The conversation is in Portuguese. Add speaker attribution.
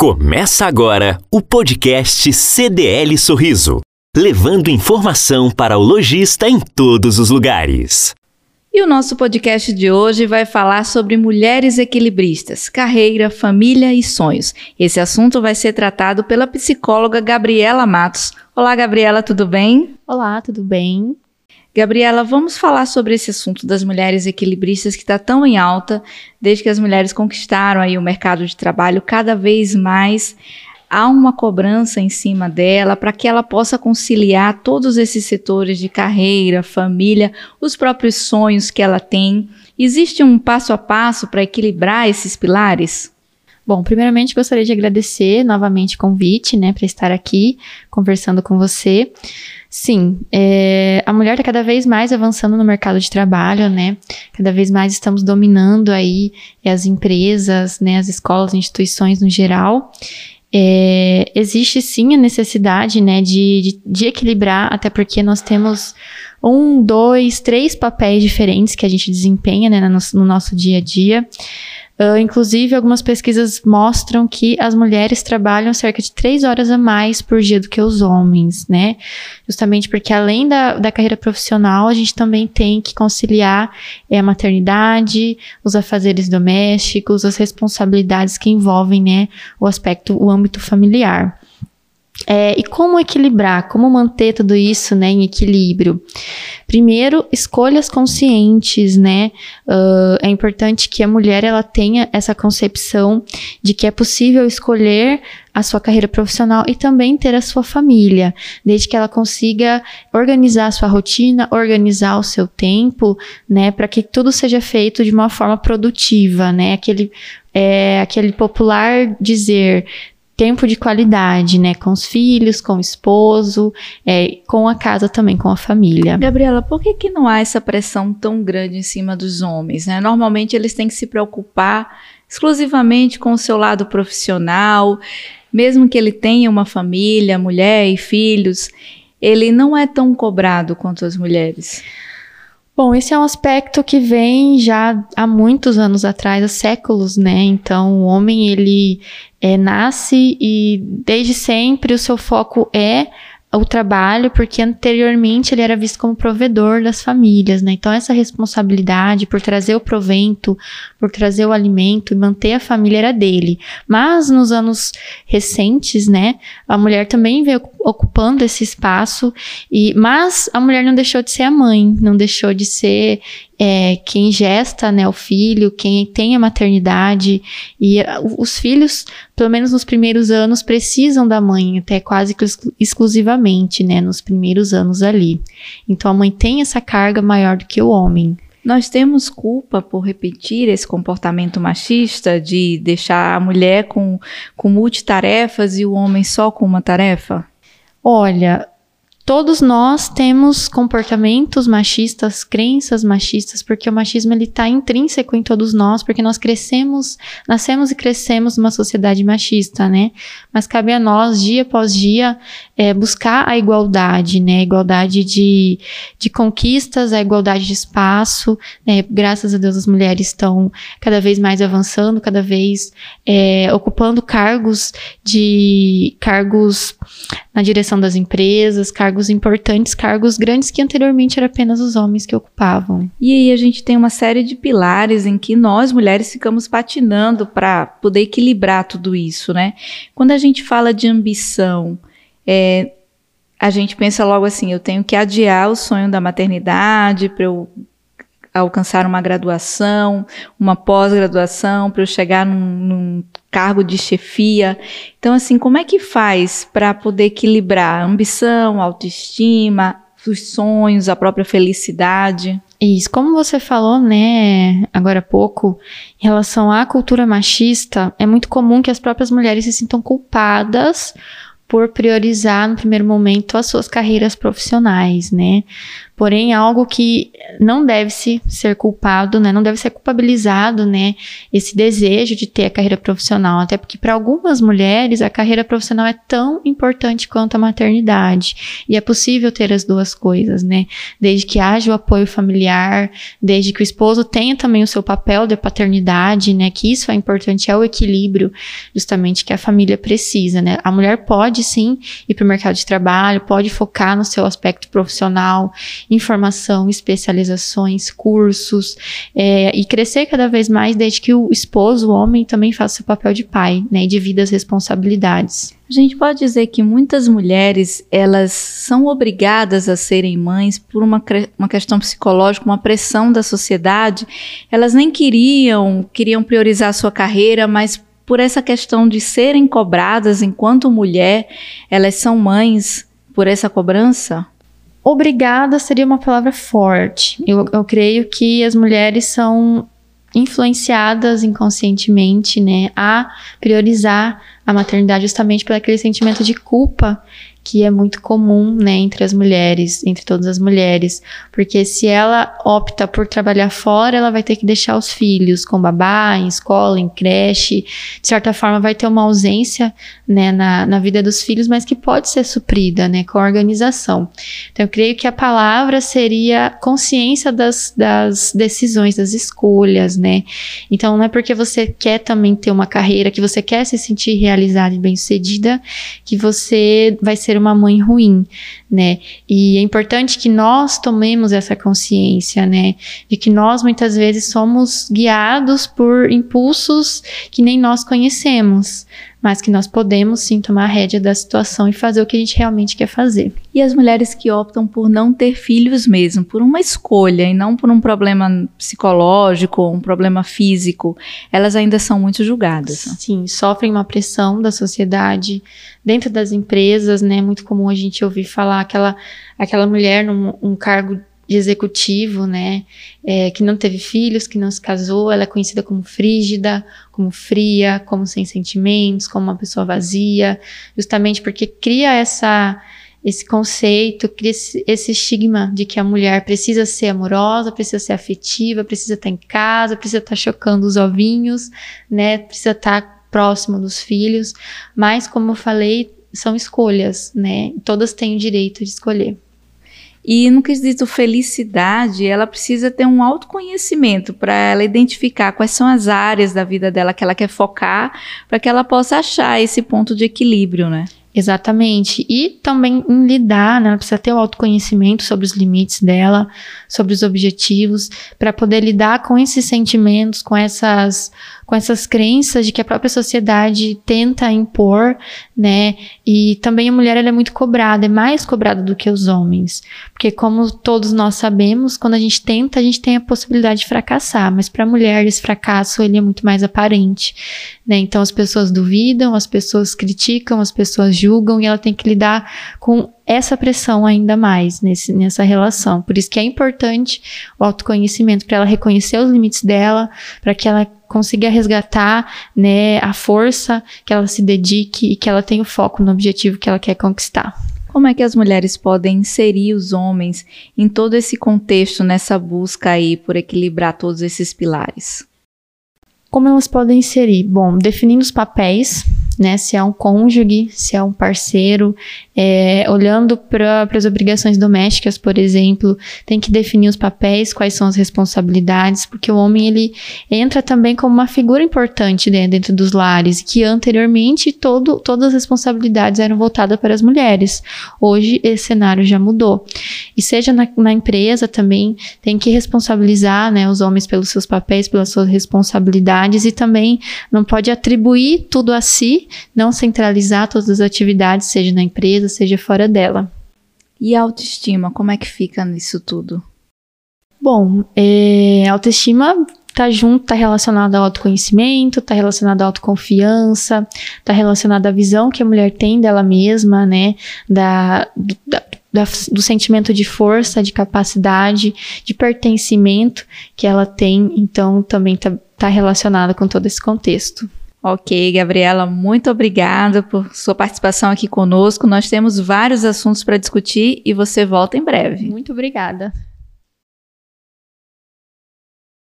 Speaker 1: Começa agora o podcast CDL Sorriso, levando informação para o lojista em todos os lugares.
Speaker 2: E o nosso podcast de hoje vai falar sobre mulheres equilibristas, carreira, família e sonhos. Esse assunto vai ser tratado pela psicóloga Gabriela Matos. Olá, Gabriela, tudo bem?
Speaker 3: Olá, tudo bem?
Speaker 2: Gabriela, vamos falar sobre esse assunto das mulheres equilibristas que está tão em alta desde que as mulheres conquistaram aí o mercado de trabalho cada vez mais há uma cobrança em cima dela para que ela possa conciliar todos esses setores de carreira, família, os próprios sonhos que ela tem. Existe um passo a passo para equilibrar esses pilares?
Speaker 3: Bom, primeiramente gostaria de agradecer novamente o convite, né, para estar aqui conversando com você. Sim, é, a mulher está cada vez mais avançando no mercado de trabalho, né? Cada vez mais estamos dominando aí as empresas, né, as escolas, instituições no geral. É, existe sim a necessidade, né, de, de, de equilibrar, até porque nós temos um, dois, três papéis diferentes que a gente desempenha, né, no, no nosso dia a dia. Uh, inclusive, algumas pesquisas mostram que as mulheres trabalham cerca de três horas a mais por dia do que os homens, né? Justamente porque além da, da carreira profissional, a gente também tem que conciliar é, a maternidade, os afazeres domésticos, as responsabilidades que envolvem, né, o aspecto, o âmbito familiar. É, e como equilibrar, como manter tudo isso né, em equilíbrio? Primeiro, escolhas conscientes, né? Uh, é importante que a mulher ela tenha essa concepção de que é possível escolher a sua carreira profissional e também ter a sua família, desde que ela consiga organizar a sua rotina, organizar o seu tempo, né, para que tudo seja feito de uma forma produtiva, né? Aquele é, aquele popular dizer tempo de qualidade, né? Com os filhos, com o esposo, é, com a casa também, com a família.
Speaker 2: Gabriela, por que, que não há essa pressão tão grande em cima dos homens? Né? Normalmente eles têm que se preocupar exclusivamente com o seu lado profissional, mesmo que ele tenha uma família, mulher e filhos, ele não é tão cobrado quanto as mulheres.
Speaker 3: Bom, esse é um aspecto que vem já há muitos anos atrás, há séculos, né? Então, o homem ele é, nasce e desde sempre o seu foco é o trabalho, porque anteriormente ele era visto como provedor das famílias, né? Então essa responsabilidade por trazer o provento, por trazer o alimento e manter a família era dele. Mas nos anos recentes, né, a mulher também veio ocupando esse espaço e mas a mulher não deixou de ser a mãe, não deixou de ser é, quem gesta né, o filho, quem tem a maternidade. E uh, os filhos, pelo menos nos primeiros anos, precisam da mãe, até quase exclusivamente, né, nos primeiros anos ali. Então a mãe tem essa carga maior do que o homem.
Speaker 2: Nós temos culpa por repetir esse comportamento machista de deixar a mulher com, com multitarefas e o homem só com uma tarefa?
Speaker 3: Olha, todos nós temos comportamentos machistas, crenças machistas, porque o machismo ele está intrínseco em todos nós, porque nós crescemos, nascemos e crescemos numa sociedade machista, né? Mas cabe a nós, dia após dia, é, buscar a igualdade, né? A igualdade de, de conquistas, a igualdade de espaço, né? Graças a Deus as mulheres estão cada vez mais avançando, cada vez é, ocupando cargos de cargos na direção das empresas, cargos importantes, cargos grandes que anteriormente era apenas os homens que ocupavam.
Speaker 2: E aí a gente tem uma série de pilares em que nós mulheres ficamos patinando para poder equilibrar tudo isso, né? Quando a gente fala de ambição, é, a gente pensa logo assim: eu tenho que adiar o sonho da maternidade para eu alcançar uma graduação, uma pós-graduação, para eu chegar num, num, cargo de chefia. Então, assim, como é que faz para poder equilibrar a ambição, a autoestima, os sonhos, a própria felicidade?
Speaker 3: Isso, como você falou, né, agora há pouco, em relação à cultura machista, é muito comum que as próprias mulheres se sintam culpadas por priorizar no primeiro momento as suas carreiras profissionais, né? Porém algo que não deve se ser culpado, né? Não deve ser culpabilizado, né? Esse desejo de ter a carreira profissional, até porque para algumas mulheres a carreira profissional é tão importante quanto a maternidade e é possível ter as duas coisas, né? Desde que haja o apoio familiar, desde que o esposo tenha também o seu papel de paternidade, né? Que isso é importante, é o equilíbrio justamente que a família precisa, né? A mulher pode sim ir para o mercado de trabalho, pode focar no seu aspecto profissional, informação, especializações, cursos, é, e crescer cada vez mais desde que o esposo, o homem, também faça o papel de pai, né? E divida responsabilidades.
Speaker 2: A gente pode dizer que muitas mulheres elas são obrigadas a serem mães por uma, uma questão psicológica, uma pressão da sociedade. Elas nem queriam, queriam priorizar a sua carreira, mas por essa questão de serem cobradas enquanto mulher, elas são mães por essa cobrança?
Speaker 3: Obrigada seria uma palavra forte. Eu, eu creio que as mulheres são influenciadas inconscientemente, né, a priorizar a maternidade justamente por aquele sentimento de culpa que é muito comum, né, entre as mulheres, entre todas as mulheres, porque se ela opta por trabalhar fora, ela vai ter que deixar os filhos com babá, em escola, em creche, de certa forma vai ter uma ausência, né, na, na vida dos filhos, mas que pode ser suprida, né, com a organização. Então, eu creio que a palavra seria consciência das, das decisões, das escolhas, né, então não é porque você quer também ter uma carreira, que você quer se sentir realizada e bem-sucedida, que você vai ser ser uma mãe ruim, né? E é importante que nós tomemos essa consciência, né? De que nós muitas vezes somos guiados por impulsos que nem nós conhecemos, mas que nós podemos sim tomar a rédea da situação e fazer o que a gente realmente quer fazer.
Speaker 2: E as mulheres que optam por não ter filhos mesmo, por uma escolha e não por um problema psicológico ou um problema físico, elas ainda são muito julgadas.
Speaker 3: Sim, sofrem uma pressão da sociedade, dentro das empresas, né? É muito comum a gente ouvir falar aquela, aquela mulher num um cargo de executivo, né, é, que não teve filhos, que não se casou, ela é conhecida como frígida, como fria, como sem sentimentos, como uma pessoa vazia, justamente porque cria essa esse conceito, cria esse, esse estigma de que a mulher precisa ser amorosa, precisa ser afetiva, precisa estar em casa, precisa estar chocando os ovinhos, né, precisa estar próximo dos filhos, mas como eu falei, são escolhas, né? Todas têm o direito de escolher.
Speaker 2: E no quesito felicidade, ela precisa ter um autoconhecimento para ela identificar quais são as áreas da vida dela que ela quer focar, para que ela possa achar esse ponto de equilíbrio, né?
Speaker 3: Exatamente. E também em lidar, né? Ela precisa ter o autoconhecimento sobre os limites dela, sobre os objetivos, para poder lidar com esses sentimentos, com essas com essas crenças de que a própria sociedade tenta impor, né? E também a mulher ela é muito cobrada, é mais cobrada do que os homens. Porque como todos nós sabemos, quando a gente tenta, a gente tem a possibilidade de fracassar, mas para a mulher esse fracasso ele é muito mais aparente, né? Então as pessoas duvidam, as pessoas criticam, as pessoas julgam e ela tem que lidar com essa pressão ainda mais nesse, nessa relação. Por isso que é importante o autoconhecimento para ela reconhecer os limites dela, para que ela consiga resgatar, né, a força, que ela se dedique e que ela tenha o foco no objetivo que ela quer conquistar.
Speaker 2: Como é que as mulheres podem inserir os homens em todo esse contexto, nessa busca aí por equilibrar todos esses pilares?
Speaker 3: Como elas podem inserir? Bom, definindo os papéis, né? Se é um cônjuge, se é um parceiro, é, olhando para as obrigações domésticas, por exemplo, tem que definir os papéis, quais são as responsabilidades, porque o homem ele entra também como uma figura importante né, dentro dos lares, que anteriormente todo, todas as responsabilidades eram voltadas para as mulheres. Hoje esse cenário já mudou. E seja na, na empresa também tem que responsabilizar né, os homens pelos seus papéis, pelas suas responsabilidades e também não pode atribuir tudo a si não centralizar todas as atividades, seja na empresa, seja fora dela.
Speaker 2: E a autoestima, como é que fica nisso tudo?
Speaker 3: Bom, é, autoestima tá junto, tá relacionado ao autoconhecimento, tá relacionado à autoconfiança, tá relacionado à visão que a mulher tem dela mesma, né? Da, da, da, do sentimento de força, de capacidade, de pertencimento que ela tem, então também tá, tá relacionada com todo esse contexto.
Speaker 2: Ok, Gabriela, muito obrigada por sua participação aqui conosco. Nós temos vários assuntos para discutir e você volta em breve.
Speaker 3: Muito obrigada.